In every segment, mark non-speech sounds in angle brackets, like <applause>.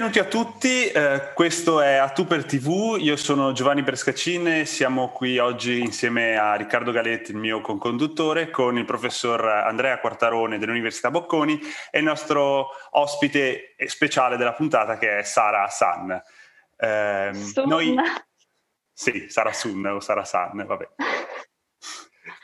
Benvenuti a tutti, eh, questo è A Tu per TV, io sono Giovanni Brescacin e siamo qui oggi insieme a Riccardo Galetti, il mio conconduttore, con il professor Andrea Quartarone dell'Università Bocconi e il nostro ospite speciale della puntata che è Sara San. Eh, noi... Sì, Sara Sun o Sara San, vabbè.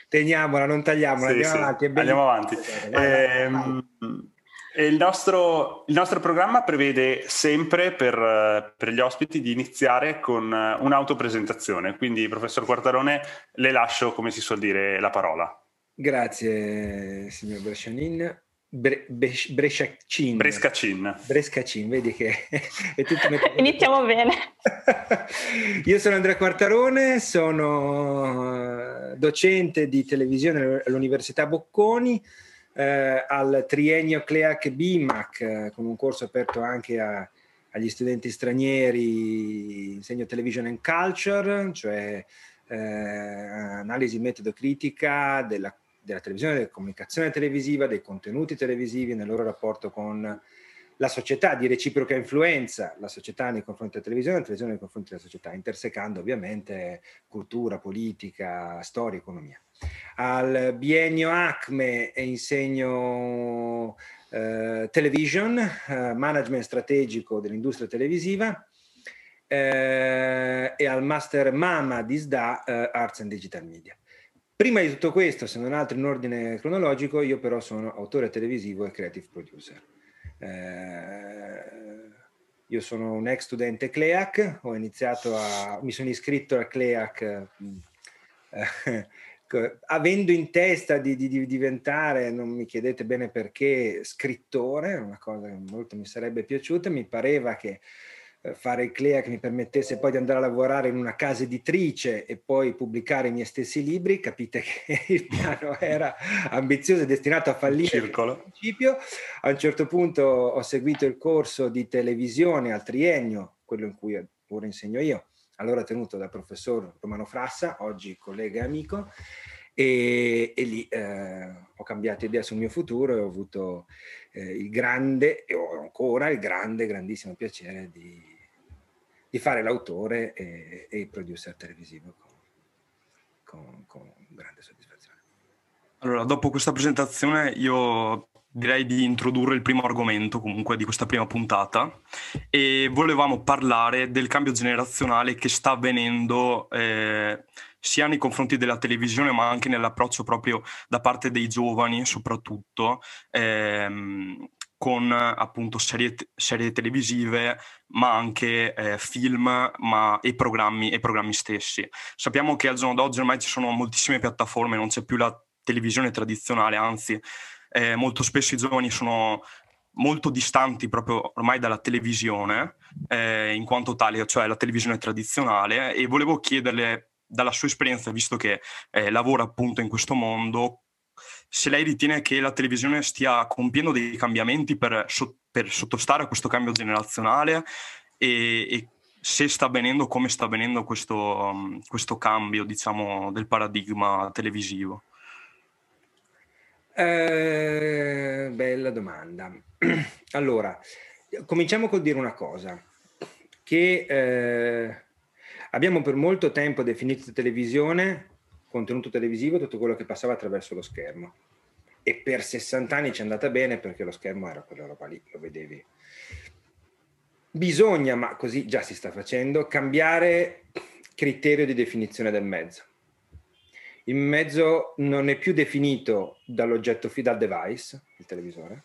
Teniamola, non tagliamola, sì, andiamo sì. avanti. Andiamo avanti. Vai, vai, vai. Il nostro, il nostro, programma prevede sempre per, per, gli ospiti di iniziare con un'autopresentazione, quindi professor Quartarone le lascio, come si suol dire, la parola. Grazie signor Brescianin. Bre, Bresciacin. Brescacin. Brescacin, vedi che è tutto <laughs> Iniziamo bene. <laughs> Io sono Andrea Quartarone, sono docente di televisione all'Università Bocconi eh, al triennio CLEAC BIMAC eh, con un corso aperto anche a, agli studenti stranieri, insegno television and culture, cioè eh, analisi metodo critica della, della televisione, della comunicazione televisiva, dei contenuti televisivi nel loro rapporto con la società di reciproca influenza, la società nei confronti della televisione, la televisione nei confronti della società, intersecando ovviamente cultura, politica, storia, economia. Al biennio ACME insegno eh, television, eh, management strategico dell'industria televisiva eh, e al master MAMA di SDA eh, Arts and Digital Media. Prima di tutto questo, se non altro in ordine cronologico, io però sono autore televisivo e creative producer. Eh, io sono un ex studente CLEAC, ho iniziato a, mi sono iscritto al CLEAC eh, avendo in testa di, di, di, diventare, non mi chiedete bene perché, scrittore, una cosa che molto mi sarebbe piaciuta, mi pareva che eh, fare il CLEA che mi permettesse poi di andare a lavorare in una casa editrice e poi pubblicare i miei stessi libri, capite che <laughs> il piano era ambizioso e destinato a fallire Circolo. principio. A un certo punto ho seguito il corso di televisione al triennio, quello in cui ora insegno io, allora tenuto dal professor Romano Frassa, oggi collega e amico, e, e lì eh, ho cambiato idea sul mio futuro e ho avuto eh, il grande, e ho ancora il grande, grandissimo piacere di, di fare l'autore e, e, il producer televisivo con, con, con grande soddisfazione. Allora, dopo questa presentazione io direi di introdurre il primo argomento comunque di questa prima puntata e volevamo parlare del cambio generazionale che sta avvenendo eh, sia nei confronti della televisione ma anche nell'approccio proprio da parte dei giovani soprattutto ehm, con appunto serie, serie, televisive ma anche eh, film ma, e, programmi, e programmi stessi. Sappiamo che al giorno d'oggi ormai ci sono moltissime piattaforme, non c'è più la televisione tradizionale, anzi eh, molto spesso i giovani sono molto distanti proprio ormai dalla televisione, eh, in quanto tale, cioè la televisione tradizionale, e volevo chiederle dalla sua esperienza, visto che eh, lavora appunto in questo mondo, se lei ritiene che la televisione stia compiendo dei cambiamenti per, so- per sottostare a questo cambio generazionale e, e, se sta avvenendo, come sta avvenendo questo, um, questo cambio, diciamo, del paradigma televisivo. Eh, bella domanda. <clears throat> allora, cominciamo col dire una cosa, che eh, abbiamo per molto tempo definito televisione, contenuto televisivo, tutto quello che passava attraverso lo schermo. E per 60 anni ci è andata bene perché lo schermo era quella roba lì, lo vedevi. Bisogna, ma così già si sta facendo, cambiare criterio di definizione del mezzo il mezzo non è più definito dall'oggetto, dal device, il televisore,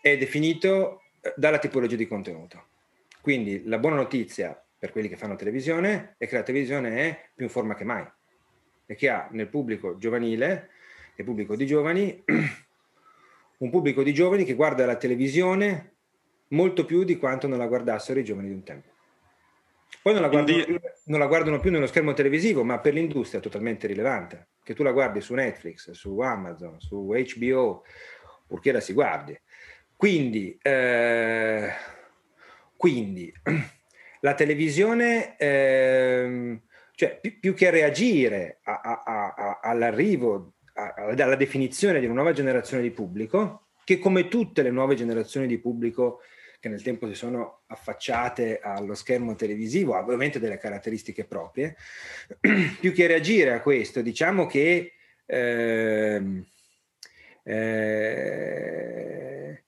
è definito eh, dalla tipologia di contenuto. Quindi la buona notizia per quelli che fanno televisione è che la televisione è più in forma che mai e che ha nel pubblico giovanile, nel pubblico di giovani, <clears throat> un pubblico di giovani che guarda la televisione molto più di quanto non la guardassero i giovani di un tempo. Poi non la, guardano più, non la guardano più nello schermo televisivo, ma per l'industria è totalmente rilevante. Che tu la guardi su Netflix, su Amazon, su HBO, purché la si guardi. Quindi, eh, quindi <clears throat> la televisione, eh, cioè più, più, che reagire a, a, a, all'arrivo, alla definizione di una nuova generazione di pubblico, che come tutte le nuove generazioni di pubblico che nel tempo si sono affacciate allo schermo televisivo, ovviamente delle caratteristiche proprie, <clears throat> più che reagire a questo, diciamo che eh, eh,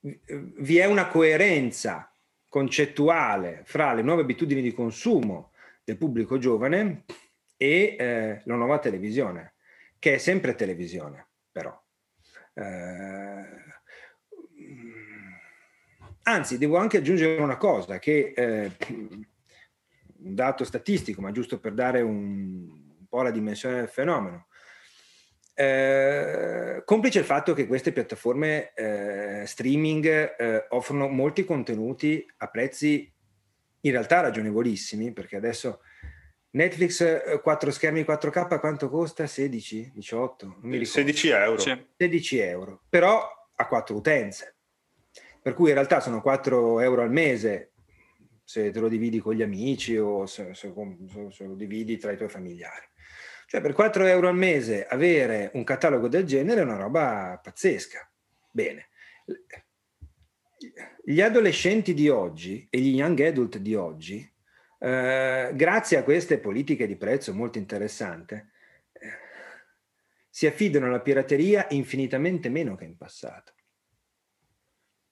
vi è una coerenza concettuale fra le nuove abitudini di consumo del pubblico giovane e eh, la nuova televisione, che è sempre televisione, però. Eh, anzi, devo anche aggiungere una cosa, che eh, un dato statistico, ma giusto per dare un, un po' la dimensione del fenomeno. Eh, complice il fatto che queste piattaforme eh, streaming eh, offrono molti contenuti a prezzi in realtà ragionevolissimi, perché adesso Netflix 4 eh, schermi 4K quanto costa? 16, 18? 16 euro. 16 euro, però a 4 utenze. Per cui in realtà sono 4 euro al mese se te lo dividi con gli amici o se, se, se lo dividi tra i tuoi familiari. Cioè per 4 euro al mese avere un catalogo del genere è una roba pazzesca. Bene. Gli adolescenti di oggi e gli young adult di oggi, eh, grazie a queste politiche di prezzo molto interessanti, eh, si affidano alla pirateria infinitamente meno che in passato.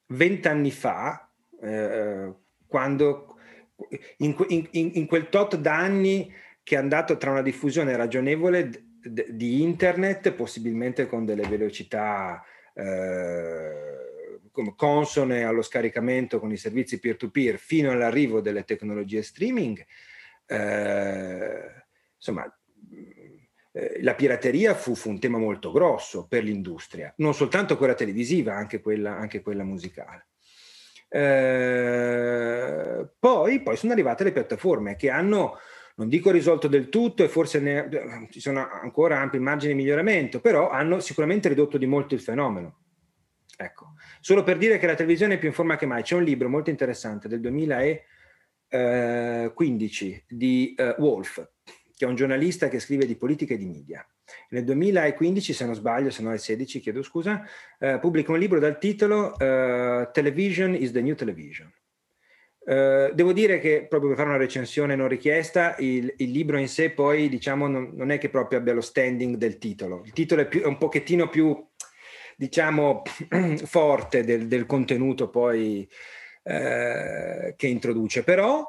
Vent'anni fa, eh, quando in, in, in, quel tot d'anni che è andato tra una diffusione ragionevole d- di internet, possibilmente con delle velocità eh, consone allo scaricamento con i servizi peer-to-peer, fino all'arrivo delle tecnologie streaming. Eh, insomma, eh, la pirateria fu, fu, un tema molto grosso per l'industria, non soltanto quella televisiva, anche quella, anche quella musicale. Eh, poi, poi, sono arrivate le piattaforme che hanno non dico risolto del tutto e forse ne, ci sono ancora ampi margini di miglioramento, però hanno sicuramente ridotto di molto il fenomeno. Ecco, solo per dire che la televisione è più in forma che mai, c'è un libro molto interessante del 2015 di uh, Wolf, che è un giornalista che scrive di politica e di media. Nel 2015, se non sbaglio, se no è il 16, chiedo scusa, uh, pubblica un libro dal titolo uh, Television is the New Television Uh, devo dire che proprio per fare una recensione non richiesta, il, il libro in sé poi diciamo non, non, è che proprio abbia lo standing del titolo. Il titolo è, più, è un pochettino più, diciamo, <clears throat> forte del, del contenuto poi uh, che introduce, però, uh,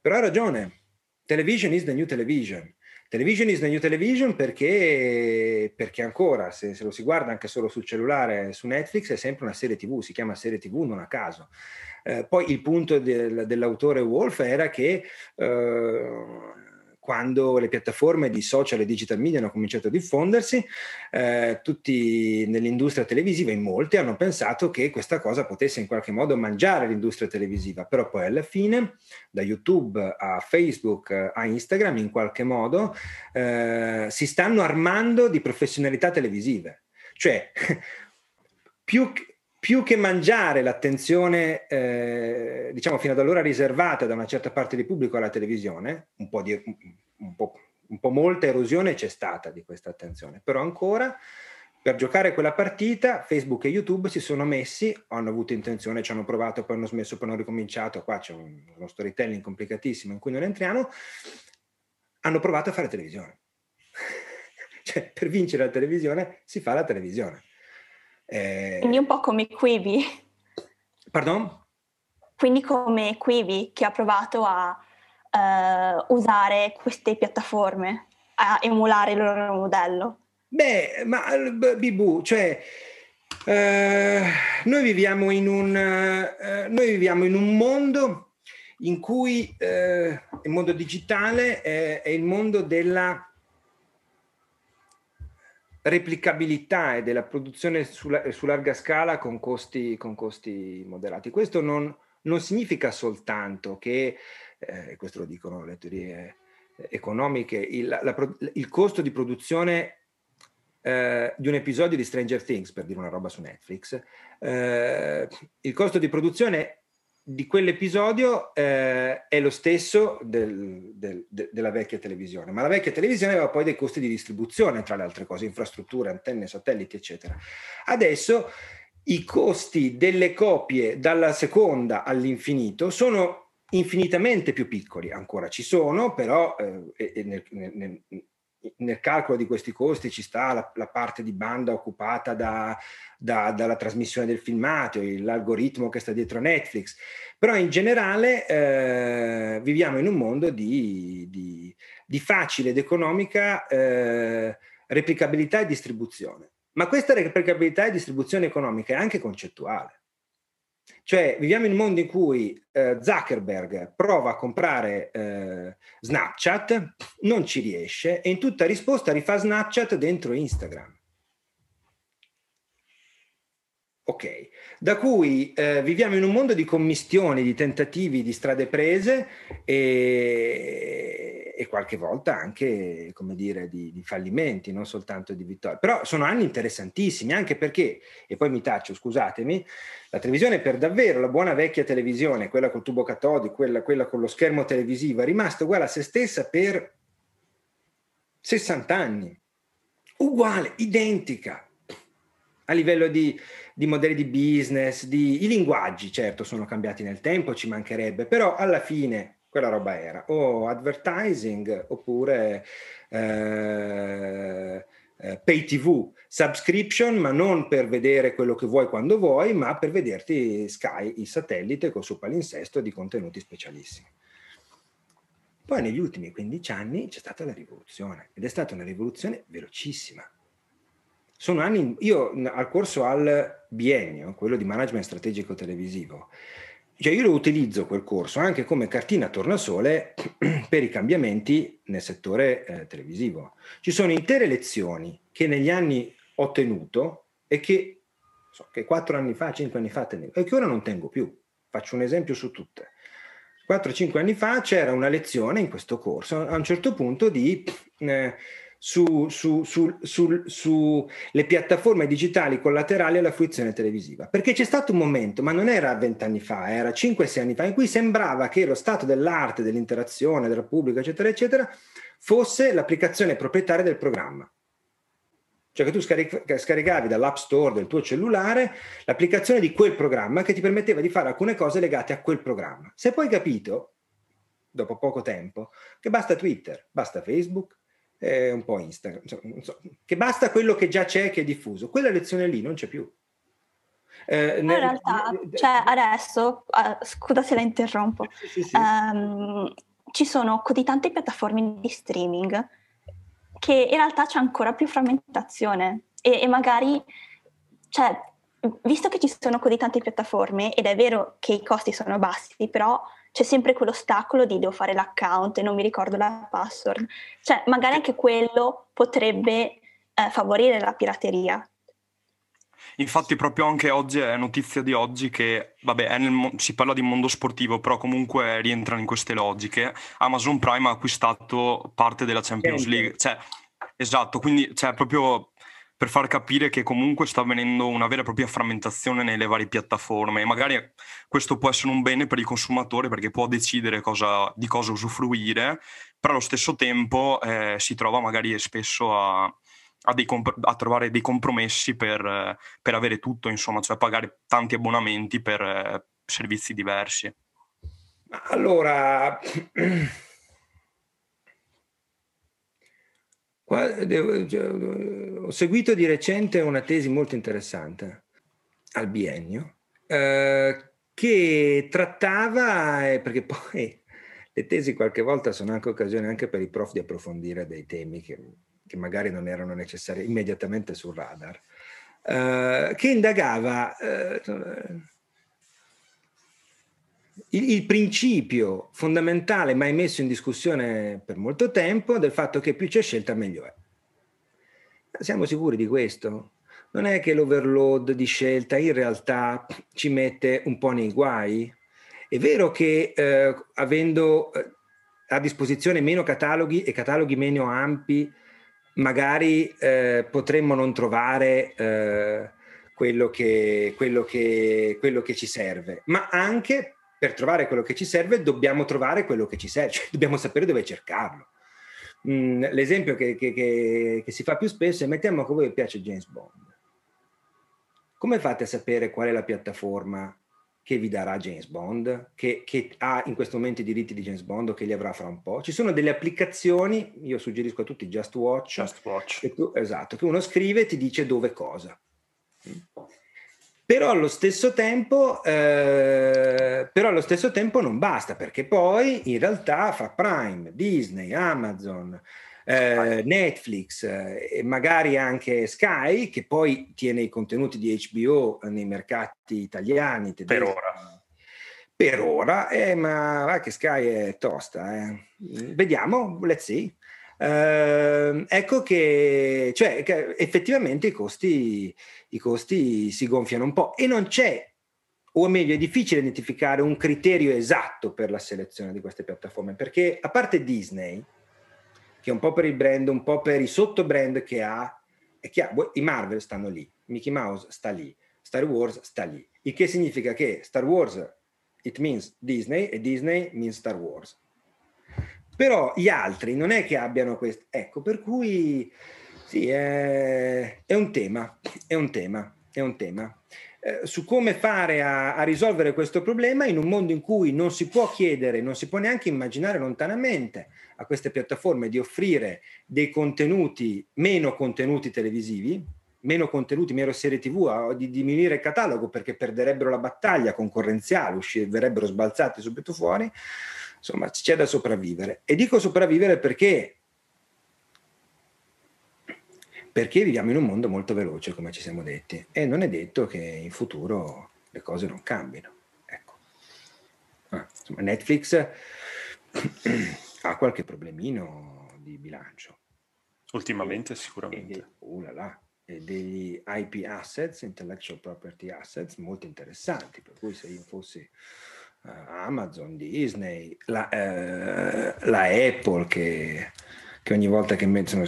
però ha ragione. Television is the new television. Television is the new television perché, perché ancora, se, se, lo si guarda anche solo sul cellulare, su Netflix, è sempre una serie TV, si chiama serie TV non a caso. Eh, poi il punto del, dell'autore Wolf era che eh, quando le piattaforme di social e digital media hanno cominciato a diffondersi, eh, tutti nell'industria televisiva, in molti, hanno pensato che questa cosa potesse in qualche modo mangiare l'industria televisiva, però poi alla fine, da YouTube a Facebook a Instagram, in qualche modo, eh, si stanno armando di professionalità televisive. Cioè, <laughs> più, più che mangiare l'attenzione, eh, diciamo fino ad allora riservata da una certa parte del pubblico alla televisione, un po', di, un po', un po molta erosione c'è stata di questa attenzione, però ancora per giocare quella partita Facebook e YouTube si sono messi, hanno avuto intenzione, ci hanno provato, poi hanno smesso, poi hanno ricominciato, qua c'è un, uno storytelling complicatissimo in cui non entriamo, hanno provato a fare televisione. <laughs> cioè, per vincere la televisione si fa la televisione. Eh... Quindi un po' come Quibi. Pardon? Quindi come Quibi che ha provato a uh, usare queste piattaforme, a emulare il loro modello. Beh, ma Bibu, cioè... Uh, noi, viviamo in un, uh, noi viviamo in un mondo in cui uh, il mondo digitale è, è il mondo della replicabilità e della produzione su, su larga scala con costi, con costi moderati. Questo non, non, significa soltanto che, eh, questo lo dicono le teorie economiche, il, la, il costo di produzione eh, di un episodio di Stranger Things, per dire una roba su Netflix, eh, il costo di produzione di quell'episodio eh, è lo stesso del, del, de, della vecchia televisione, ma la vecchia televisione aveva poi dei costi di distribuzione, tra le altre cose, infrastrutture, antenne, satelliti, eccetera. Adesso i costi delle copie dalla seconda all'infinito sono infinitamente più piccoli, ancora ci sono, però eh, nel, nel, nel, calcolo di questi costi ci sta la, la parte di banda occupata da, da, dalla trasmissione del filmato, l'algoritmo che sta dietro Netflix, però in generale eh, viviamo in un mondo di, di, di facile ed economica eh, replicabilità e distribuzione. Ma questa replicabilità e distribuzione economica è anche concettuale. Cioè, viviamo in un mondo in cui eh, Zuckerberg prova a comprare eh, Snapchat, non ci riesce e in tutta risposta rifà Snapchat dentro Instagram. Ok, da cui eh, viviamo in un mondo di commistioni, di tentativi, di strade prese e, e qualche volta anche, come dire, di, di, fallimenti, non soltanto di vittorie. Però sono anni interessantissimi, anche perché, e poi mi taccio, scusatemi, la televisione per davvero, la buona vecchia televisione, quella col tubo catodico, quella, quella con lo schermo televisivo, è rimasta uguale a se stessa per 60 anni. Uguale, identica, a livello di, di, modelli di business, di, i linguaggi certo sono cambiati nel tempo, ci mancherebbe, però alla fine quella roba era o advertising oppure eh, eh, pay tv, subscription ma non per vedere quello che vuoi quando vuoi, ma per vederti Sky, il satellite con su palinsesto di contenuti specialissimi. Poi negli ultimi 15 anni c'è stata la rivoluzione ed è stata una rivoluzione velocissima sono anni, io al corso al biennio, quello di management strategico televisivo, cioè io lo utilizzo quel corso anche come cartina tornasole <clears throat> per i cambiamenti nel settore eh, televisivo. Ci sono intere lezioni che negli anni ho tenuto e che, so, che 4 anni fa, 5 anni fa tenevo e che ora non tengo più. Faccio un esempio su tutte. 4-5 anni fa c'era una lezione in questo corso a un certo punto di... Eh, su, su, su, piattaforme digitali collaterali alla fruizione televisiva. Perché c'è stato un momento, ma non era vent'anni fa, era 5-6 anni fa, in cui sembrava che lo stato dell'arte, dell'interazione, della pubblica, eccetera, eccetera, fosse l'applicazione proprietaria del programma. Cioè che tu scaric- scaricavi dall'app store del tuo cellulare l'applicazione di quel programma che ti permetteva di fare alcune cose legate a quel programma. Se poi capito, dopo poco tempo, che basta Twitter, basta Facebook, eh, un po' Instagram, so, che basta quello che già c'è, che è diffuso. Quella lezione lì non c'è più. Eh, nel, in realtà, cioè adesso, uh, scusa se la interrompo, sì, sì. Um, ci sono così tante piattaforme di streaming che in realtà c'è ancora più frammentazione e, e magari, cioè, visto che ci sono così tante piattaforme ed è vero che i costi sono bassi, però c'è sempre quell'ostacolo di devo fare l'account e non mi ricordo la password. Cioè, magari anche quello potrebbe eh, favorire la pirateria. Infatti proprio anche oggi è notizia di oggi che, vabbè, nel, si parla di mondo sportivo, però comunque rientrano in queste logiche. Amazon Prime ha acquistato parte della Champions League. Cioè, esatto, quindi cioè, proprio per far capire che comunque sta avvenendo una vera e propria frammentazione nelle varie piattaforme. E magari questo può essere un bene per il consumatore perché può decidere cosa, di cosa usufruire, però allo stesso tempo eh, si trova magari spesso a, a, comp- a trovare dei compromessi per, per, avere tutto, insomma, cioè pagare tanti abbonamenti per eh, servizi diversi. Allora, <clears throat> ho seguito di recente una tesi molto interessante al biennio eh, che trattava, eh, perché poi <laughs> le tesi qualche volta sono anche occasione anche per i prof di approfondire dei temi che, che magari non erano necessari immediatamente sul radar, eh, che indagava eh, il, il, principio fondamentale mai messo in discussione per molto tempo del fatto che più c'è scelta meglio è. Siamo sicuri di questo? Non è che l'overload di scelta in realtà ci mette un po' nei guai? È vero che eh, avendo eh, a disposizione meno cataloghi e cataloghi meno ampi, magari eh, potremmo non trovare eh, quello che, quello, che, quello che ci serve, ma anche per trovare quello che ci serve dobbiamo trovare quello che ci serve, cioè <laughs> dobbiamo sapere dove cercarlo. Mm, l'esempio che, che, che, che, si fa più spesso è mettiamo che a voi piace James Bond. come fate a sapere qual è la piattaforma che vi darà James Bond, che, che, ha in questo momento i diritti di James Bond o che li avrà fra un po'. Ci sono delle applicazioni, io suggerisco a tutti Just Watch, Just Watch. Che tu, esatto, che uno scrive e ti dice dove cosa. Però allo stesso tempo, eh, però allo stesso tempo non basta, perché poi in realtà fra Prime, Disney, Amazon, eh, Netflix eh, e magari anche Sky, che poi tiene i contenuti di HBO nei mercati italiani. Tedeschi. Per ora. Per ora, eh, ma va che Sky è tosta. Eh. Vediamo, let's see. Uh, ecco che, cioè, che effettivamente i costi, i costi si gonfiano un po' e non c'è o meglio è difficile identificare un criterio esatto per la selezione di queste piattaforme perché a parte Disney che un po' per il brand, un po' per i sottobrand che ha, è chiaro, i Marvel stanno lì, Mickey Mouse sta lì, Star Wars sta lì, il che significa che Star Wars it means Disney e Disney means Star Wars. Però gli altri non è che abbiano questo, ecco, per cui sì, è, è un tema, è un tema, è un tema. Eh, su come fare a, a, risolvere questo problema in un mondo in cui non si può chiedere, non si può neanche immaginare lontanamente a queste piattaforme di offrire dei contenuti, meno contenuti televisivi, meno contenuti, meno serie tv, di diminuire il catalogo perché perderebbero la battaglia concorrenziale, uscirebbero sbalzati subito fuori, insomma c'è da sopravvivere. E dico sopravvivere perché perché viviamo in un mondo molto veloce, come ci siamo detti, e non è detto che in futuro le cose non cambino. Ecco. Ah, insomma, Netflix <clears throat> ha qualche problemino di bilancio. Ultimamente, sicuramente. E, uh là là, e degli IP assets, intellectual property assets, molto interessanti, per cui se io fossi Amazon, Disney, la, uh, la Apple che che ogni volta che, insomma,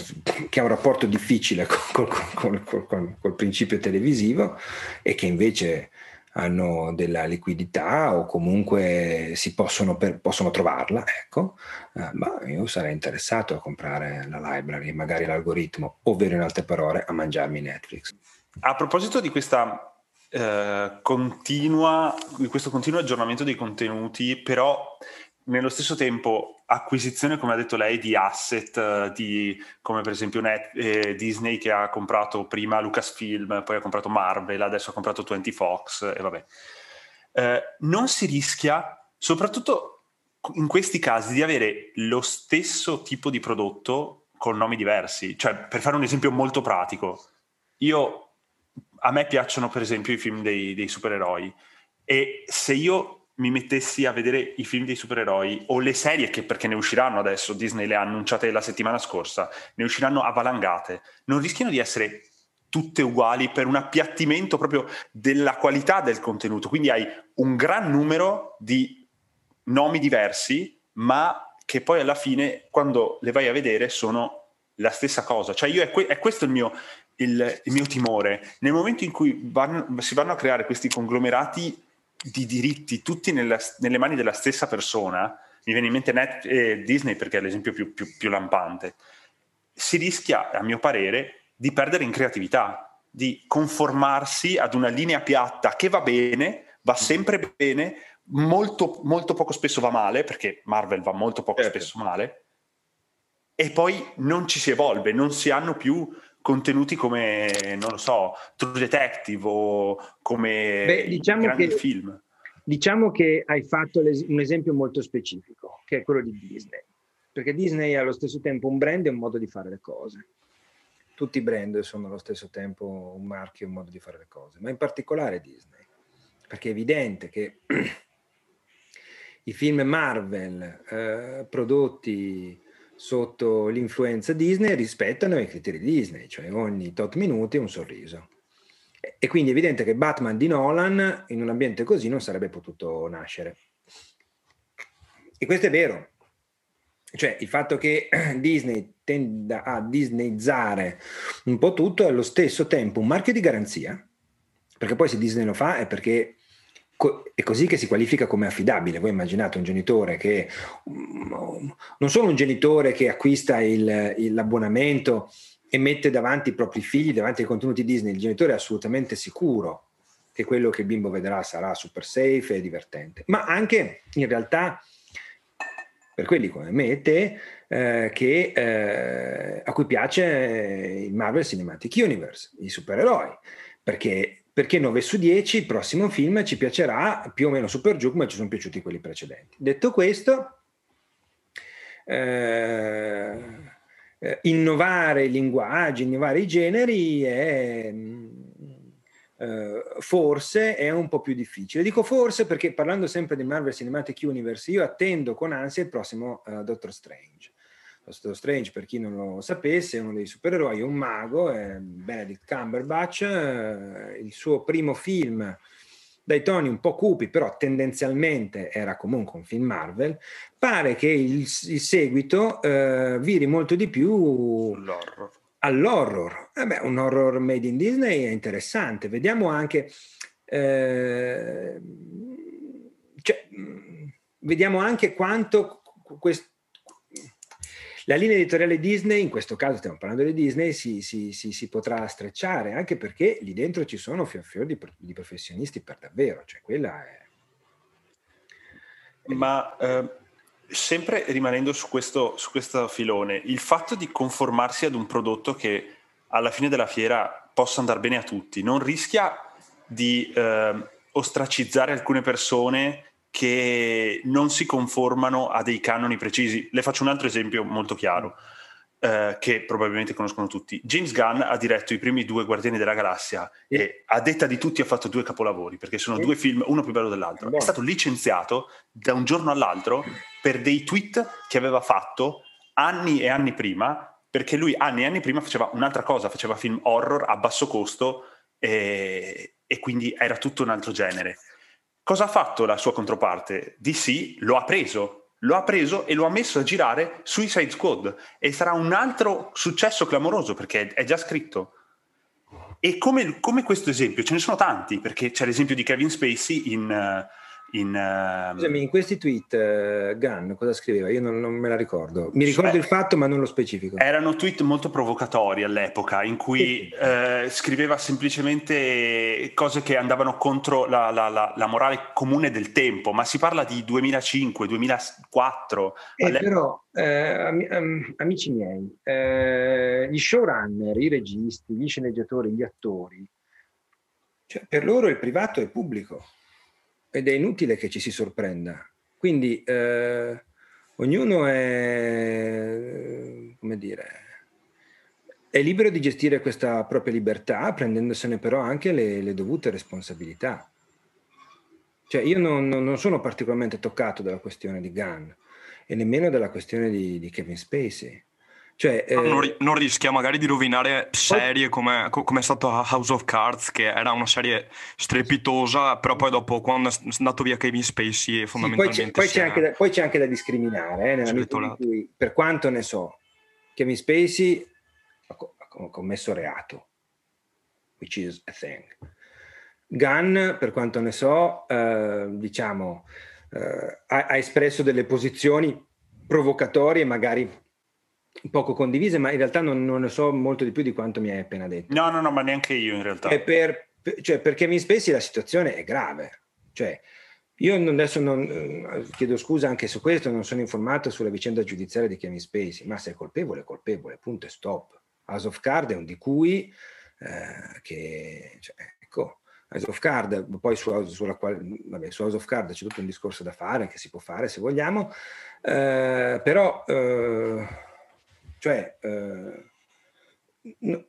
che ha un rapporto difficile col, col, col, col, principio televisivo e che invece hanno della liquidità o comunque si possono, per, possono trovarla, ecco, eh, ma io sarei interessato a comprare la library, magari l'algoritmo, ovvero in altre parole a mangiarmi Netflix. A proposito di questa eh, continua, questo continuo aggiornamento dei contenuti, però nello stesso tempo acquisizione, come ha detto lei, di asset, uh, di, come per esempio Net, eh, Disney che ha comprato prima Lucasfilm, poi ha comprato Marvel, adesso ha comprato 20 Fox e vabbè. Eh, non si rischia, soprattutto in questi casi, di avere lo stesso tipo di prodotto con nomi diversi. Cioè, per fare un esempio molto pratico, io, a me piacciono per esempio i film dei, dei supereroi e se io mi mettessi a vedere i film dei supereroi o le serie che perché ne usciranno adesso, Disney le ha annunciate la settimana scorsa, ne usciranno a valangate, non rischiano di essere tutte uguali per un appiattimento proprio della qualità del contenuto. Quindi hai un gran numero di nomi diversi, ma che poi alla fine, quando le vai a vedere, sono la stessa cosa. Cioè, io è, que- è questo il mio, il, il mio, timore. Nel momento in cui vanno, si vanno a creare questi conglomerati di diritti tutti nella, nelle mani della stessa persona, mi viene in mente Net, eh, Disney perché è l'esempio più, più, più lampante, si rischia, a mio parere, di perdere in creatività, di conformarsi ad una linea piatta che va bene, va sempre bene, molto, molto poco spesso va male, perché Marvel va molto poco certo. spesso male, e poi non ci si evolve, non si hanno più contenuti come, non lo so, True Detective o come Beh, diciamo grandi che, film. Diciamo che hai fatto un esempio molto specifico, che è quello di Disney, perché Disney è allo stesso tempo un brand e un modo di fare le cose. Tutti i brand sono allo stesso tempo un marchio e un modo di fare le cose, ma in particolare Disney, perché è evidente che <clears throat> i film Marvel eh, prodotti sotto l'influenza Disney rispettano i criteri Disney, cioè ogni tot minuti un sorriso. E quindi è evidente che Batman di Nolan in un ambiente così non sarebbe potuto nascere. E questo è vero. Cioè il fatto che <clears throat> Disney tenda a disneyizzare un po' tutto è allo stesso tempo un marchio di garanzia, perché poi se Disney lo fa è perché è così che si qualifica come affidabile. Voi immaginate un genitore che, non solo un genitore che acquista il, il, l'abbonamento e mette davanti i propri figli, davanti ai contenuti Disney, il genitore è assolutamente sicuro che quello che il bimbo vedrà sarà super safe e divertente, ma anche in realtà per quelli come me e te eh, che, eh, a cui piace il Marvel Cinematic Universe, i supereroi, perché, perché 9 su 10 il prossimo film ci piacerà più o meno super giù come ci sono piaciuti quelli precedenti. Detto questo, eh, eh innovare i linguaggi, innovare i generi è Uh, forse è un po' più difficile. Dico forse perché parlando sempre di Marvel Cinematic Universe, io attendo con ansia il prossimo uh, Doctor Strange. Doctor Strange, per chi non lo sapesse, è uno dei supereroi, è un mago, è Benedict Cumberbatch, uh, il suo primo film dai toni un po' cupi, però tendenzialmente era comunque un film Marvel, pare che il, il seguito viri molto di più l'horror all'horror. Eh beh, un horror made in Disney è interessante. Vediamo anche... Eh, cioè, vediamo anche quanto quest- la linea editoriale Disney, in questo caso stiamo parlando di Disney, si, si, si, si potrà strecciare, anche perché lì dentro ci sono fior di, di professionisti per davvero, cioè quella è... Ma eh, sempre rimanendo su questo, su questo filone, il fatto di conformarsi ad un prodotto che alla fine della fiera possa andare bene a tutti, non rischia di eh, ostracizzare alcune persone che non si conformano a dei canoni precisi. Le faccio un altro esempio molto chiaro eh, che probabilmente conoscono tutti. James Gunn ha diretto i primi due Guardiani della Galassia e a detta di tutti ha fatto due capolavori perché sono due film, uno più bello dell'altro. È stato licenziato da un giorno all'altro per dei tweet che aveva fatto anni e anni prima perché lui anni e anni prima faceva un'altra cosa, faceva film horror a basso costo e, e quindi era tutto un altro genere. Cosa ha fatto la sua controparte? DC lo ha preso lo ha preso e lo ha messo a girare Suicide Squad e sarà un altro successo clamoroso perché è già scritto. E come, come questo esempio, ce ne sono tanti, perché c'è l'esempio di Kevin Spacey in, in, uh... Scusami, in questi tweet uh, Gunn cosa scriveva? Io non, non me la ricordo. Mi ricordo Beh, il fatto, ma non lo specifico. Erano tweet molto provocatori all'epoca, in cui sì. uh, scriveva semplicemente cose che andavano contro la, la, la, la, morale comune del tempo, ma si parla di 2005, 2004. Eh, però, eh, amici miei, eh, gli showrunner, i registi, gli sceneggiatori, gli attori, cioè, per loro il privato è pubblico ed è inutile che ci si sorprenda. Quindi eh, ognuno è, come dire, è libero di gestire questa propria libertà, prendendosene però anche le, le dovute responsabilità. Cioè io non, non, sono particolarmente toccato dalla questione di Gunn e nemmeno dalla questione di, di Kevin Spacey. Cioè, eh... non, non, rischia magari di rovinare serie come, come, è stato House of Cards, che era una serie strepitosa, però poi dopo, quando è andato via Kevin Spacey, fondamentalmente... Sì, poi, c'è, poi, c'è da, poi, c'è, anche da, discriminare, eh, nella in cui, per quanto ne so, Kevin Spacey ha, ha commesso reato, which is a thing. Gunn, per quanto ne so, eh, diciamo, eh, ha, ha espresso delle posizioni provocatorie, magari poco condivise, ma in realtà non, non, ne so molto di più di quanto mi hai appena detto. No, no, no, ma neanche io in realtà. Per, per, cioè, per Kevin Spacey la situazione è grave. Cioè, io adesso non, eh, chiedo scusa anche su questo, non sono informato sulla vicenda giudiziaria di Kevin Spacey, ma se è colpevole è colpevole, punto e stop. House of Card è un di cui eh, che, cioè, ecco, House of Card, poi su, sulla quale, vabbè, su House of Card c'è tutto un discorso da fare, che si può fare se vogliamo, eh, però... Eh, cioè, eh, no,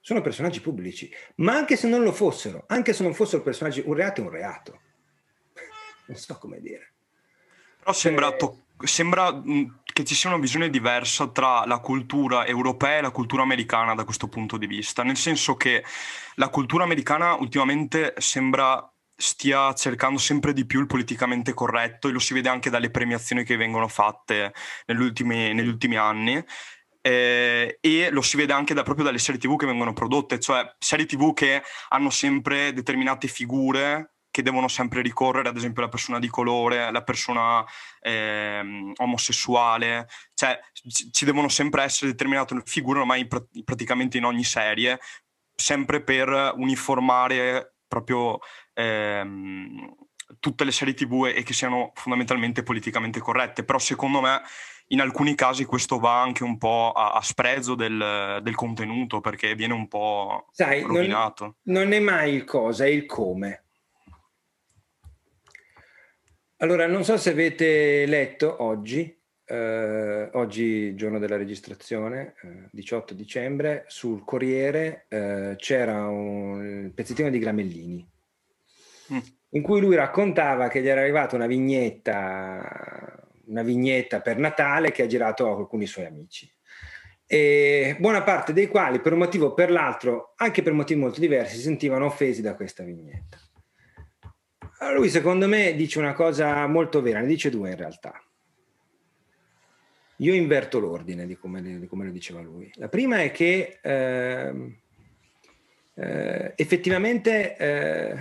sono personaggi pubblici, ma anche se non lo fossero, anche se non fossero personaggi, un reato è un reato. Non so come dire. Però sembra, cioè, to- sembra che ci sia una visione diversa tra la cultura europea e la cultura americana da questo punto di vista, nel senso che la cultura americana ultimamente sembra stia cercando sempre di più il politicamente corretto e lo si vede anche dalle premiazioni che vengono fatte negli ultimi, negli ultimi anni. Eh, e lo si vede anche da, proprio dalle serie tv che vengono prodotte, cioè serie tv che hanno sempre determinate figure che devono sempre ricorrere, ad esempio la persona di colore, la persona eh, omosessuale, cioè ci devono sempre essere determinate figure ormai pr- praticamente in ogni serie, sempre per uniformare proprio ehm, tutte le serie tv e che siano fondamentalmente politicamente corrette, però secondo me in alcuni casi questo va anche un po' a, a sprezzo del, del, contenuto perché viene un po' Sai, rovinato. Non, non è mai il cosa, è il come. Allora, non so se avete letto oggi, eh, oggi giorno della registrazione, eh, 18 dicembre, sul Corriere eh, c'era un pezzettino di Gramellini mm. in cui lui raccontava che gli era arrivata una vignetta una vignetta per Natale che ha girato a alcuni suoi amici. E buona parte dei quali, per un motivo o per l'altro, anche per motivi molto diversi, si sentivano offesi da questa vignetta. Allora lui, secondo me, dice una cosa molto vera, ne dice due in realtà. Io inverto l'ordine di come, di come lo diceva lui. La prima è che eh, eh, effettivamente eh,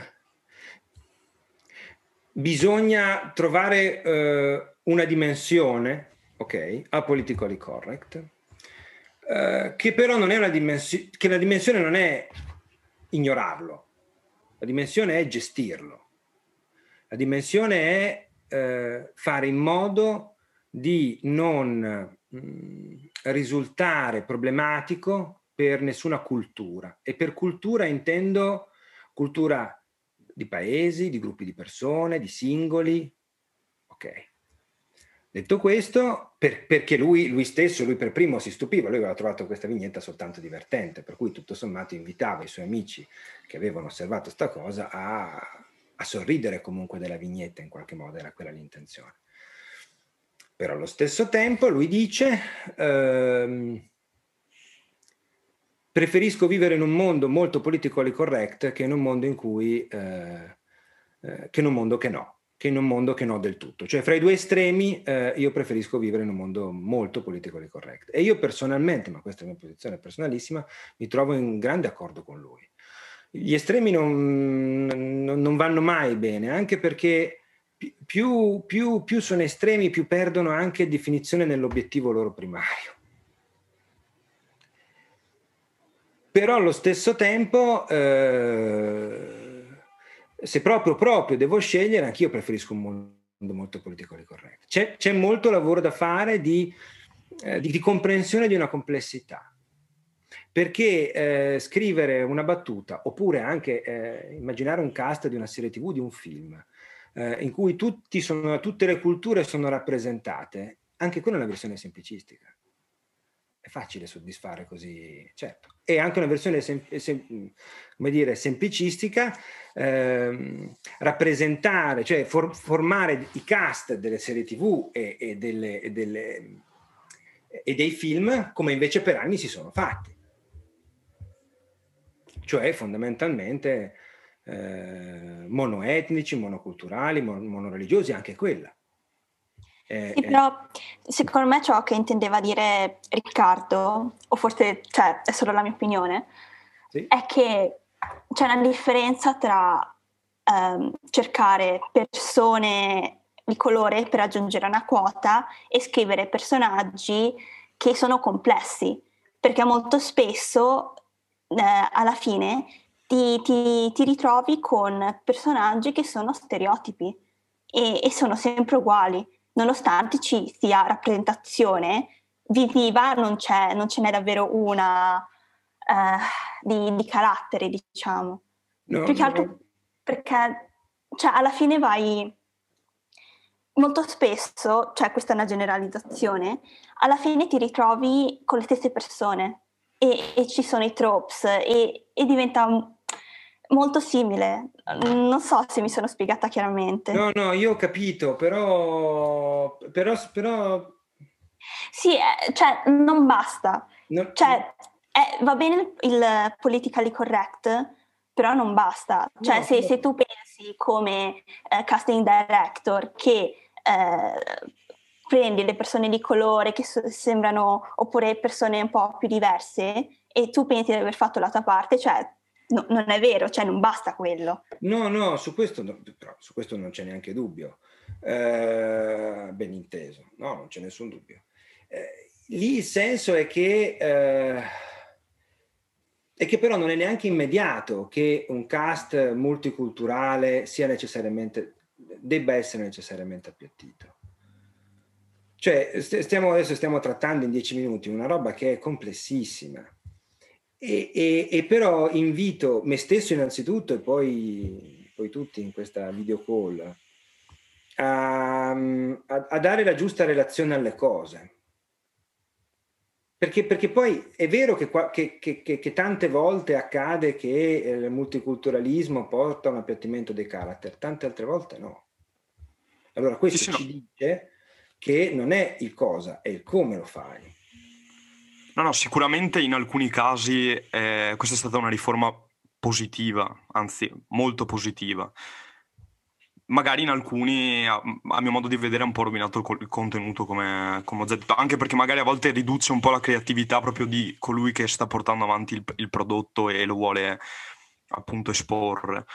bisogna trovare eh, una dimensione, ok, a politically correct, eh, che però non è una dimensione, che la dimensione non è ignorarlo, la dimensione è gestirlo, la dimensione è eh, fare in modo di non mh, mm, risultare problematico per nessuna cultura. E per cultura intendo cultura di paesi, di gruppi di persone, di singoli, ok. Detto questo, per, perché lui, lui, stesso, lui per primo si stupiva, lui aveva trovato questa vignetta soltanto divertente, per cui tutto sommato invitava i suoi amici che avevano osservato sta cosa a, a sorridere comunque della vignetta, in qualche modo era quella l'intenzione. Però allo stesso tempo lui dice, ehm, preferisco vivere in un mondo molto politically correct che in un mondo in cui, eh, eh, che in un mondo che no che in un mondo che no del tutto. Cioè fra i due estremi eh, io preferisco vivere in un mondo molto politically correct. E io personalmente, ma questa è mia posizione personalissima, mi trovo in grande accordo con lui. Gli estremi non, non vanno mai bene, anche perché più, più, più, sono estremi, più perdono anche definizione nell'obiettivo loro primario. Però allo stesso tempo... Eh, se proprio, proprio devo scegliere, anch'io preferisco un mondo molto politico corretto. C'è, c'è, molto lavoro da fare di, eh, di, di, comprensione di una complessità. Perché eh, scrivere una battuta, oppure anche eh, immaginare un cast di una serie tv, di un film, eh, in cui sono, tutte le culture sono rappresentate, anche quella è una versione semplicistica è facile soddisfare così, certo. E anche una versione sem- sem- come dire, semplicistica, ehm, rappresentare, cioè for- formare i cast delle serie tv e, e, delle, e, delle, e dei film come invece per anni si sono fatti. Cioè fondamentalmente eh, monoetnici, monoculturali, mon- monoreligiosi, anche quella. Eh, sì, però secondo me ciò che intendeva dire Riccardo, o forse cioè, è solo la mia opinione, sì? è che c'è una differenza tra ehm, cercare persone di colore per raggiungere una quota e scrivere personaggi che sono complessi, perché molto spesso eh, alla fine ti, ti, ti, ritrovi con personaggi che sono stereotipi e, e sono sempre uguali nonostante ci sia rappresentazione visiva, non, c'è, non ce n'è davvero una uh, di, di, carattere, diciamo. No, Più che no. altro perché cioè, alla fine vai... Molto spesso, cioè questa è una generalizzazione, alla fine ti ritrovi con le stesse persone e, e ci sono i tropes e, e diventa molto simile. Non so se mi sono spiegata chiaramente. No, no, io ho capito, però... però, però... Sì, eh, cioè non basta. No. Cioè, eh, va bene il politically correct, però non basta. Cioè, no, se, no. se, tu pensi come eh, casting director che eh, prendi le persone di colore che so- sembrano, oppure persone un po' più diverse, e tu pensi di aver fatto la tua parte, cioè no, non è vero, cioè non basta quello. No, no, su questo, no, su questo non c'è neanche dubbio. Eh, ben inteso, no, non c'è nessun dubbio. Eh, lì il senso è che, eh, è che però non è neanche immediato che un cast multiculturale sia necessariamente, debba essere necessariamente appiattito. Cioè, stiamo, adesso stiamo trattando in dieci minuti una roba che è complessissima. E, e, e però invito me stesso innanzitutto e poi, poi tutti in questa video call a, a, a, dare la giusta relazione alle cose. Perché, perché poi è vero che, che, che, che, tante volte accade che il multiculturalismo porta a un appiattimento dei character, tante altre volte no. Allora questo ci dice che non è il cosa, è il come lo fai. No, no, sicuramente in alcuni casi eh, questa è stata una riforma positiva, anzi molto positiva. Magari in alcuni, a, a mio modo di vedere, ha un po' rovinato il, il contenuto, come, come, ho detto, anche perché magari a volte riduce un po' la creatività proprio di colui che sta portando avanti il, il prodotto e lo vuole appunto esporre.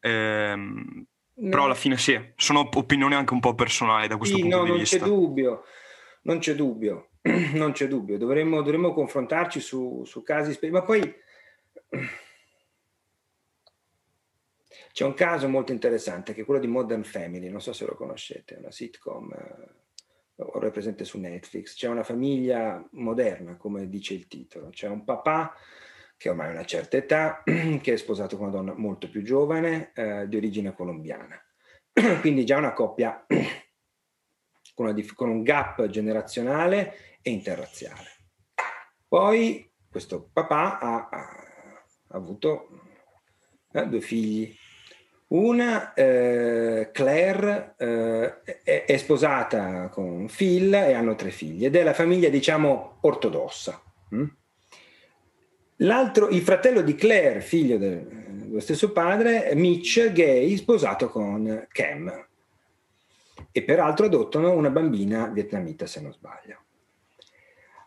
Ehm, No. Però alla fine sì, sono opinioni anche un po' personali da questo sì, punto no, di vista. Non c'è dubbio, non c'è dubbio, <clears throat> non c'è dubbio. Dovremmo, dovremmo confrontarci su, su casi ma poi <clears throat> c'è un caso molto interessante che è quello di Modern Family, non so se lo conoscete, è una sitcom, eh, ora è presente su Netflix. C'è una famiglia moderna, come dice il titolo. C'è un papà che ormai ha una certa età, <clears throat> che è sposato con una donna molto più giovane, eh, di origine colombiana. Quindi già una coppia con, una, con, un gap generazionale e interrazziale. Poi questo papà ha, ha, avuto eh, due figli. Una, eh, Claire, eh, è, è, sposata con Phil e hanno tre figli ed è la famiglia, diciamo, ortodossa. Hm? L'altro, il fratello di Claire, figlio del, dello stesso padre, Mitch, gay, sposato con Cam. E peraltro adottano una bambina vietnamita, se non sbaglio.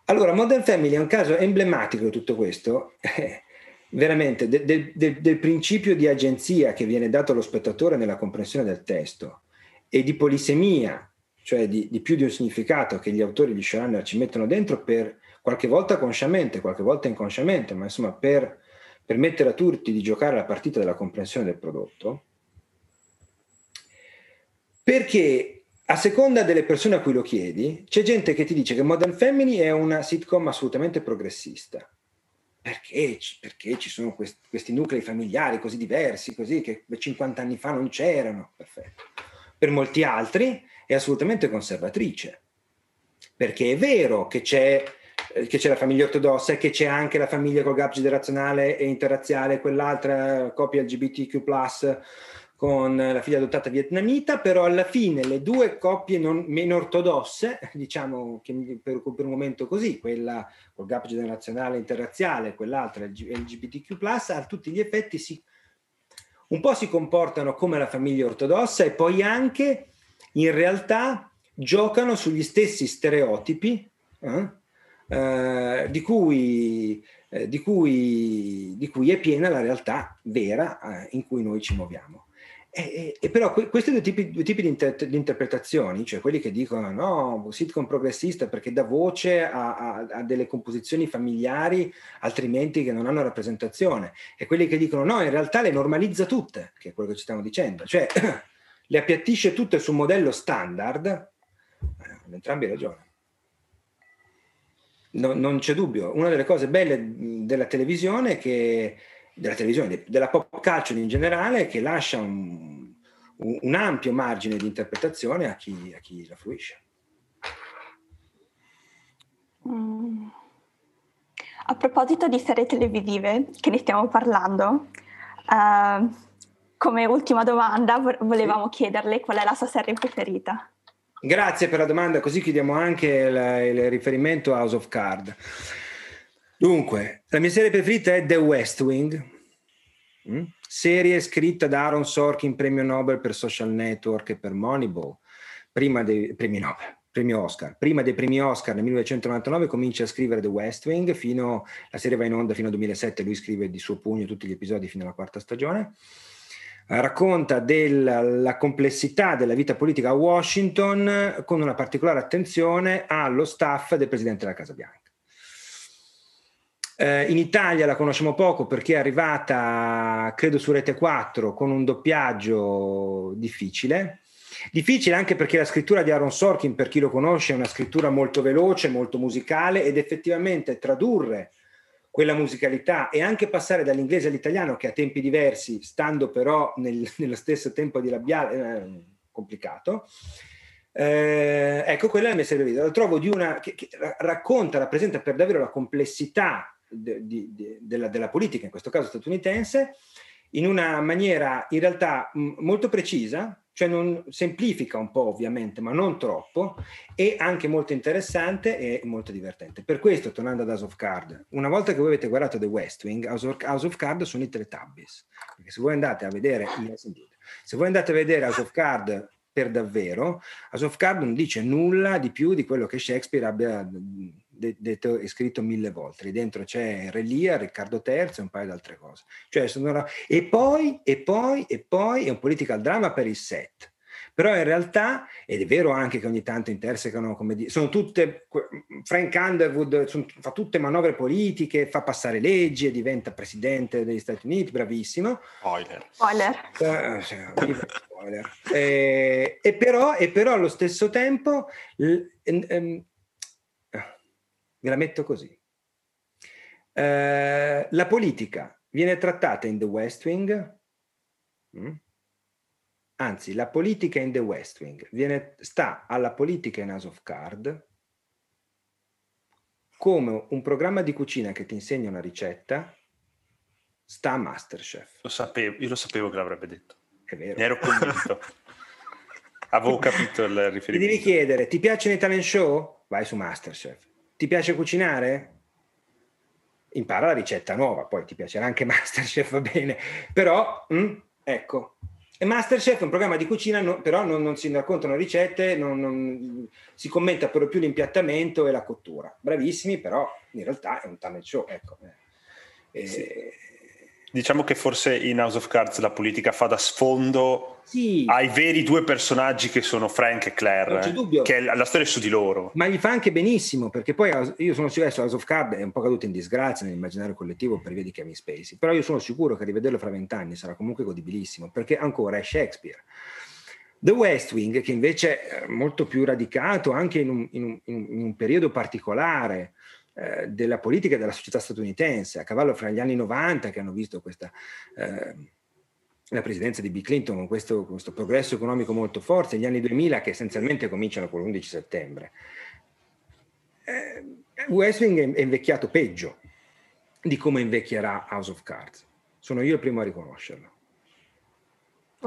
Allora, Modern Family è un caso emblematico di tutto questo, <laughs> veramente de, de, de, del principio di agenzia che viene dato allo spettatore nella comprensione del testo e di polisemia, cioè di, di più di un significato che gli autori di showrunner ci mettono dentro per qualche volta consciamente, qualche volta inconsciamente, ma insomma per permettere a tutti di giocare la partita della comprensione del prodotto, perché a seconda delle persone a cui lo chiedi, c'è gente che ti dice che Modern Family è una sitcom assolutamente progressista. Perché? Perché ci sono questi, questi nuclei familiari così diversi, così che 50 anni fa non c'erano. Perfetto. Per molti altri è assolutamente conservatrice. Perché è vero che c'è eh, che c'è la famiglia ortodossa e che c'è anche la famiglia col gap generazionale e interrazziale, quell'altra coppia LGBTQ+, con la figlia adottata vietnamita, però alla fine le due coppie non, meno ortodosse, <laughs> diciamo che per, per, un momento così, quella col gap generazionale interrazziale, quell'altra LGBTQ+, a tutti gli effetti si, un po' si comportano come la famiglia ortodossa e poi anche in realtà giocano sugli stessi stereotipi eh, eh, di, cui, eh, di, cui, di, cui, è piena la realtà vera eh, in cui noi ci muoviamo. E, e, però que- questi due tipi, due tipi di, inter- di, interpretazioni, cioè quelli che dicono no, sitcom progressista perché dà voce a, a, a, delle composizioni familiari altrimenti che non hanno rappresentazione, e quelli che dicono no, in realtà le normalizza tutte, che è quello che ci stiamo dicendo, cioè <clears throat> le appiattisce tutte su un modello standard, eh, entrambi ragione no, non c'è dubbio. Una delle cose belle della televisione, che, della televisione, della pop culture in generale, che lascia un, un ampio margine di interpretazione a chi, a chi la fruisce. Mm. A proposito di serie televisive, che ne stiamo parlando, uh, come ultima domanda volevamo sì. chiederle qual è la sua serie preferita. Grazie per la domanda, così chiudiamo anche il, il riferimento a House of Card. Dunque, la mia serie preferita è The West Wing, mm? serie scritta da Aaron Sorkin, premio Nobel per Social Network e per Moneyball, prima dei premi Nobel, premio Oscar. Prima dei premi Oscar nel 1999 comincia a scrivere The West Wing, fino, la serie va in onda fino al 2007, lui scrive di suo pugno tutti gli episodi fino alla quarta stagione. Eh, racconta della complessità della vita politica a Washington con una particolare attenzione allo staff del presidente della Casa Bianca. Eh, in Italia la conosciamo poco perché è arrivata, credo, su Rete 4 con un doppiaggio difficile. Difficile anche perché la scrittura di Aaron Sorkin, per chi lo conosce, è una scrittura molto veloce, molto musicale ed effettivamente tradurre quella musicalità e anche passare dall'inglese all'italiano, che a tempi diversi, stando però nel, <laughs> nello stesso tempo di labiale, è complicato. Eh, ecco, quella è la mia serie video. La trovo di una che, che racconta, rappresenta per davvero la complessità de, di, de, della, della, politica, in questo caso statunitense, in una maniera in realtà mh, molto precisa, cioè non semplifica un po' ovviamente, ma non troppo, e anche molto interessante e molto divertente. Per questo, tornando ad House of Card, una volta che voi avete guardato The West Wing, House of, House of Card sono i Teletubbies, perché se voi andate a vedere, se voi andate a vedere House of Card per davvero, House of Card non dice nulla di più di quello che Shakespeare abbia detto e scritto mille volte. Lì dentro c'è Re Lear, Riccardo III e un paio di altre cose. Cioè, sono... E poi, e poi, e poi è un political drama per il set. Però in realtà, ed è vero anche che ogni tanto intersecano, come dire, sono tutte, Frank Underwood sono, fa tutte manovre politiche, fa passare leggi e diventa presidente degli Stati Uniti, bravissimo. Spoiler. Spoiler. Uh, spoiler. Eh, e, però, e però allo stesso tempo... L, um, Ve la metto così. Eh, la politica viene trattata in The West Wing, mm? anzi la politica in The West Wing viene, sta alla politica in House of Card come un programma di cucina che ti insegna una ricetta sta a Masterchef. Lo sapevo, io lo sapevo che l'avrebbe detto. È vero. Ne ero convinto. <laughs> Avevo capito il riferimento. Ti devi chiedere, ti piacciono i talent show? Vai su Masterchef. Ti piace cucinare? Impara la ricetta nuova, poi ti piacerà anche <laughs> Masterchef, va bene, però mm, ecco. E Masterchef è un programma di cucina, no, però non, non, si raccontano ricette, non, non, si commenta per lo più l'impiattamento e la cottura. Bravissimi, però in realtà è un talent show. Ecco. Eh, sì. Diciamo che forse in House of Cards la politica fa da sfondo sì. ai veri due personaggi che sono Frank e Claire, dubbio. che è la storia su di loro. Ma gli fa anche benissimo, perché poi io sono sicuro che House of Cards è un po' caduto in disgrazia nell'immaginario collettivo per via di Kevin Spacey, però io sono sicuro che rivederlo fra vent'anni sarà comunque godibilissimo, perché ancora è Shakespeare. The West Wing, che invece è molto più radicato anche in un, in un, in un periodo particolare, eh, della politica e della società statunitense, a cavallo fra gli anni 90 che hanno visto questa, eh, la presidenza di Bill Clinton con questo, questo, progresso economico molto forte, e gli anni 2000 che essenzialmente cominciano con l'11 settembre. Eh, West Wing è invecchiato peggio di come invecchierà House of Cards. Sono io il primo a riconoscerlo.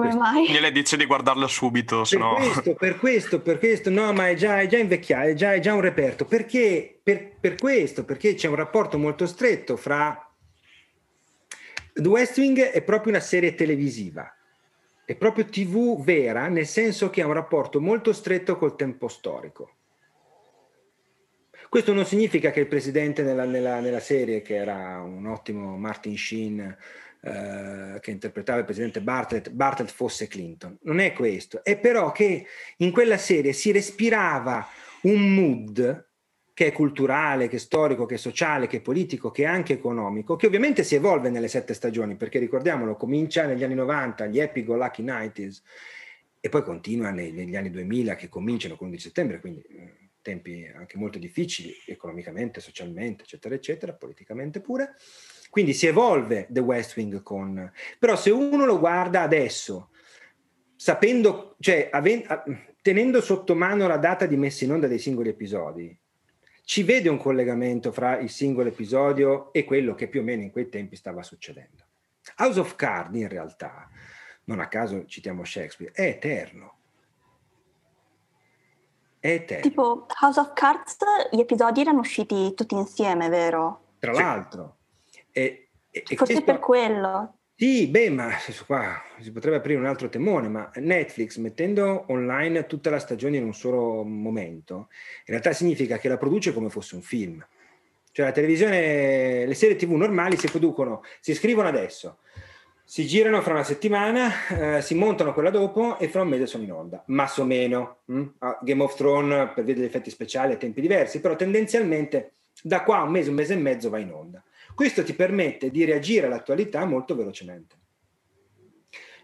Come mai? Gliele dice di guardarla subito, per no... questo, per questo, per questo, no, ma è già, è già invecchiato, è già, è già un reperto. Perché? Per, per questo, perché c'è un rapporto molto stretto fra... The West Wing è proprio una serie televisiva, è proprio TV vera, nel senso che ha un rapporto molto stretto col tempo storico. Questo non significa che il presidente nella, nella, nella serie, che era un ottimo Martin Sheen, eh, che interpretava il presidente Bartlett, Bartlett fosse Clinton. Non è questo, è però che in quella serie si respirava un mood che è culturale, che è storico, che è sociale, che è politico, che è anche economico, che ovviamente si evolve nelle sette stagioni, perché ricordiamolo, comincia negli anni 90, gli Epic Go Lucky 90s, e poi continua negli anni 2000 che cominciano con il 11 settembre, quindi eh, tempi anche molto difficili economicamente, socialmente, eccetera, eccetera, politicamente pure. Quindi si evolve The West Wing con... Però se uno lo guarda adesso, sapendo, cioè aven... tenendo sotto mano la data di messa in onda dei singoli episodi, ci vede un collegamento fra il singolo episodio e quello che più o meno in quei tempi stava succedendo. House of Cards in realtà, non a caso citiamo Shakespeare, è eterno. È eterno. Tipo House of Cards, gli episodi erano usciti tutti insieme, vero? Tra sì. l'altro. E, e Forse questo, per quello. Sì, beh, ma qua si potrebbe aprire un altro temone, ma Netflix mettendo online tutta la stagione in un solo momento, in realtà significa che la produce come fosse un film. Cioè la televisione, le serie tv normali si producono, si scrivono adesso, si girano fra una settimana, eh, si montano quella dopo e fra un mese sono in onda, más o meno. Hm? Game of Thrones per via degli effetti speciali a tempi diversi, però tendenzialmente da qua a un mese, un mese e mezzo va in onda. Questo ti permette di reagire all'attualità molto velocemente.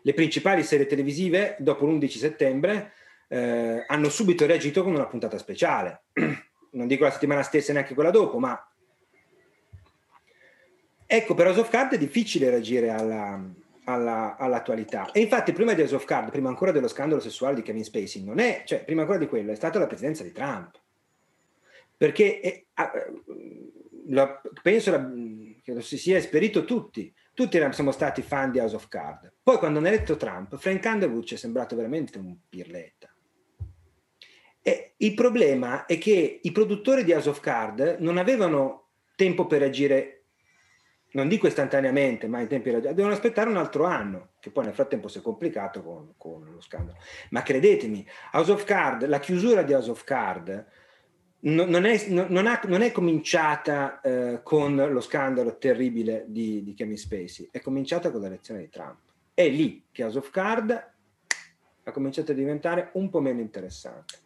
Le principali serie televisive, dopo l'11 settembre, eh, hanno subito reagito con una puntata speciale. <clears throat> non dico la settimana stessa neanche quella dopo, ma ecco, per House of Card è difficile reagire alla, alla, all'attualità. E infatti, prima di House of Card, prima ancora dello scandalo sessuale di Kevin Spacey, non è, cioè, prima ancora di quello, è stata la presidenza di Trump. Perché è, la, penso la, che si sia esperito tutti. Tutti siamo stati fan di House of Card. Poi quando hanno eletto Trump, Frank Underwood ci è sembrato veramente un pirletta. E il problema è che i produttori di House of Card non avevano tempo per agire, non dico istantaneamente, ma in tempi ragionevoli, devono aspettare un altro anno, che poi nel frattempo si è complicato con, con lo scandalo. Ma credetemi, House of Card, la chiusura di House of Card non, è, non, ha, non, è, cominciata eh, con lo scandalo terribile di, di Kevin Spacey, è cominciata con l'elezione di Trump. È lì che House of Card ha cominciato a diventare un po' meno interessante.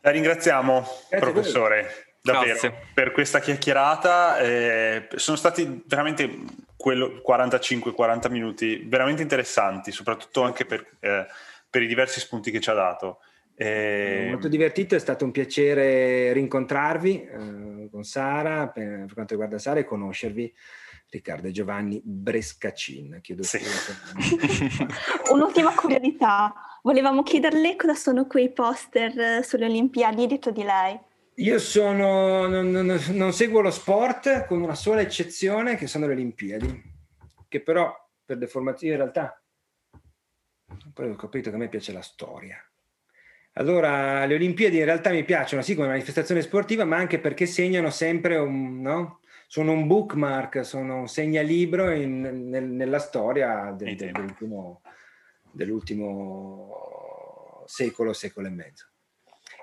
La ringraziamo, Grazie professore, davvero, Grazie. per questa chiacchierata. Eh, sono stati veramente 45-40 minuti veramente interessanti, soprattutto anche per, eh, per i diversi spunti che ci ha dato. Eh, molto divertito, è stato un piacere rincontrarvi eh, con Sara, per, per, quanto riguarda Sara, e conoscervi. Riccardo e Giovanni Brescacin. Chiedo sì. <laughs> Un'ultima curiosità, volevamo chiederle cosa sono quei poster sulle Olimpiadi detto di lei. Io sono, non, non, non seguo lo sport con una sola eccezione che sono le Olimpiadi, che però per deformazione in realtà poi ho capito che a me piace la storia allora, le Olimpiadi in realtà mi piacciono sì come manifestazione sportiva, ma anche perché segnano sempre un, no? Sono un bookmark, sono un segnalibro in, nel, nella storia del, del, dell'ultimo, dell'ultimo, secolo, secolo e mezzo.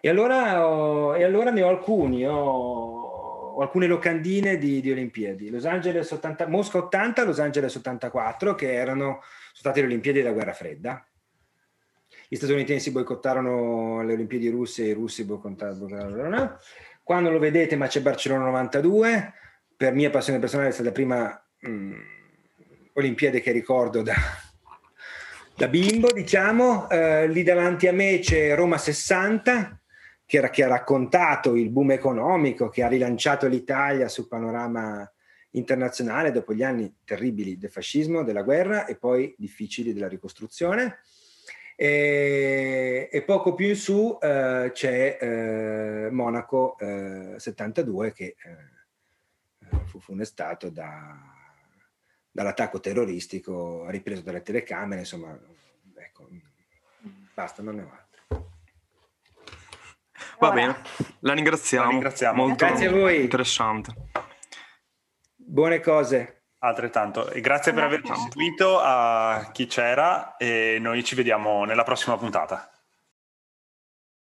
E allora, ho, e allora ne ho alcuni, ho, ho alcune locandine di, di, Olimpiadi. Los Angeles 80, Mosca 80, Los Angeles 84, che erano, sono state le Olimpiadi della guerra fredda gli statunitensi boicottarono le Olimpiadi russe e i russi boicottarono. Quando lo vedete, ma c'è Barcellona 92, per mia passione personale è stata la prima mh, mm, Olimpiade che ricordo da, da bimbo, diciamo. Eh, lì davanti a me c'è Roma 60, che, era, che ha raccontato il boom economico, che ha rilanciato l'Italia sul panorama internazionale dopo gli anni terribili del fascismo, della guerra e poi difficili della ricostruzione. E, e poco più in su eh, c'è eh, Monaco eh, 72 che eh, fu funestato da, dall'attacco terroristico ripreso dalle telecamere, insomma, ecco, basta, non ne ho altro. Va bene, la ringraziamo. La ringraziamo. Molto Grazie a voi. Interessante. Buone cose. Altrettanto, e grazie per averci seguito a chi c'era e noi ci vediamo nella prossima puntata.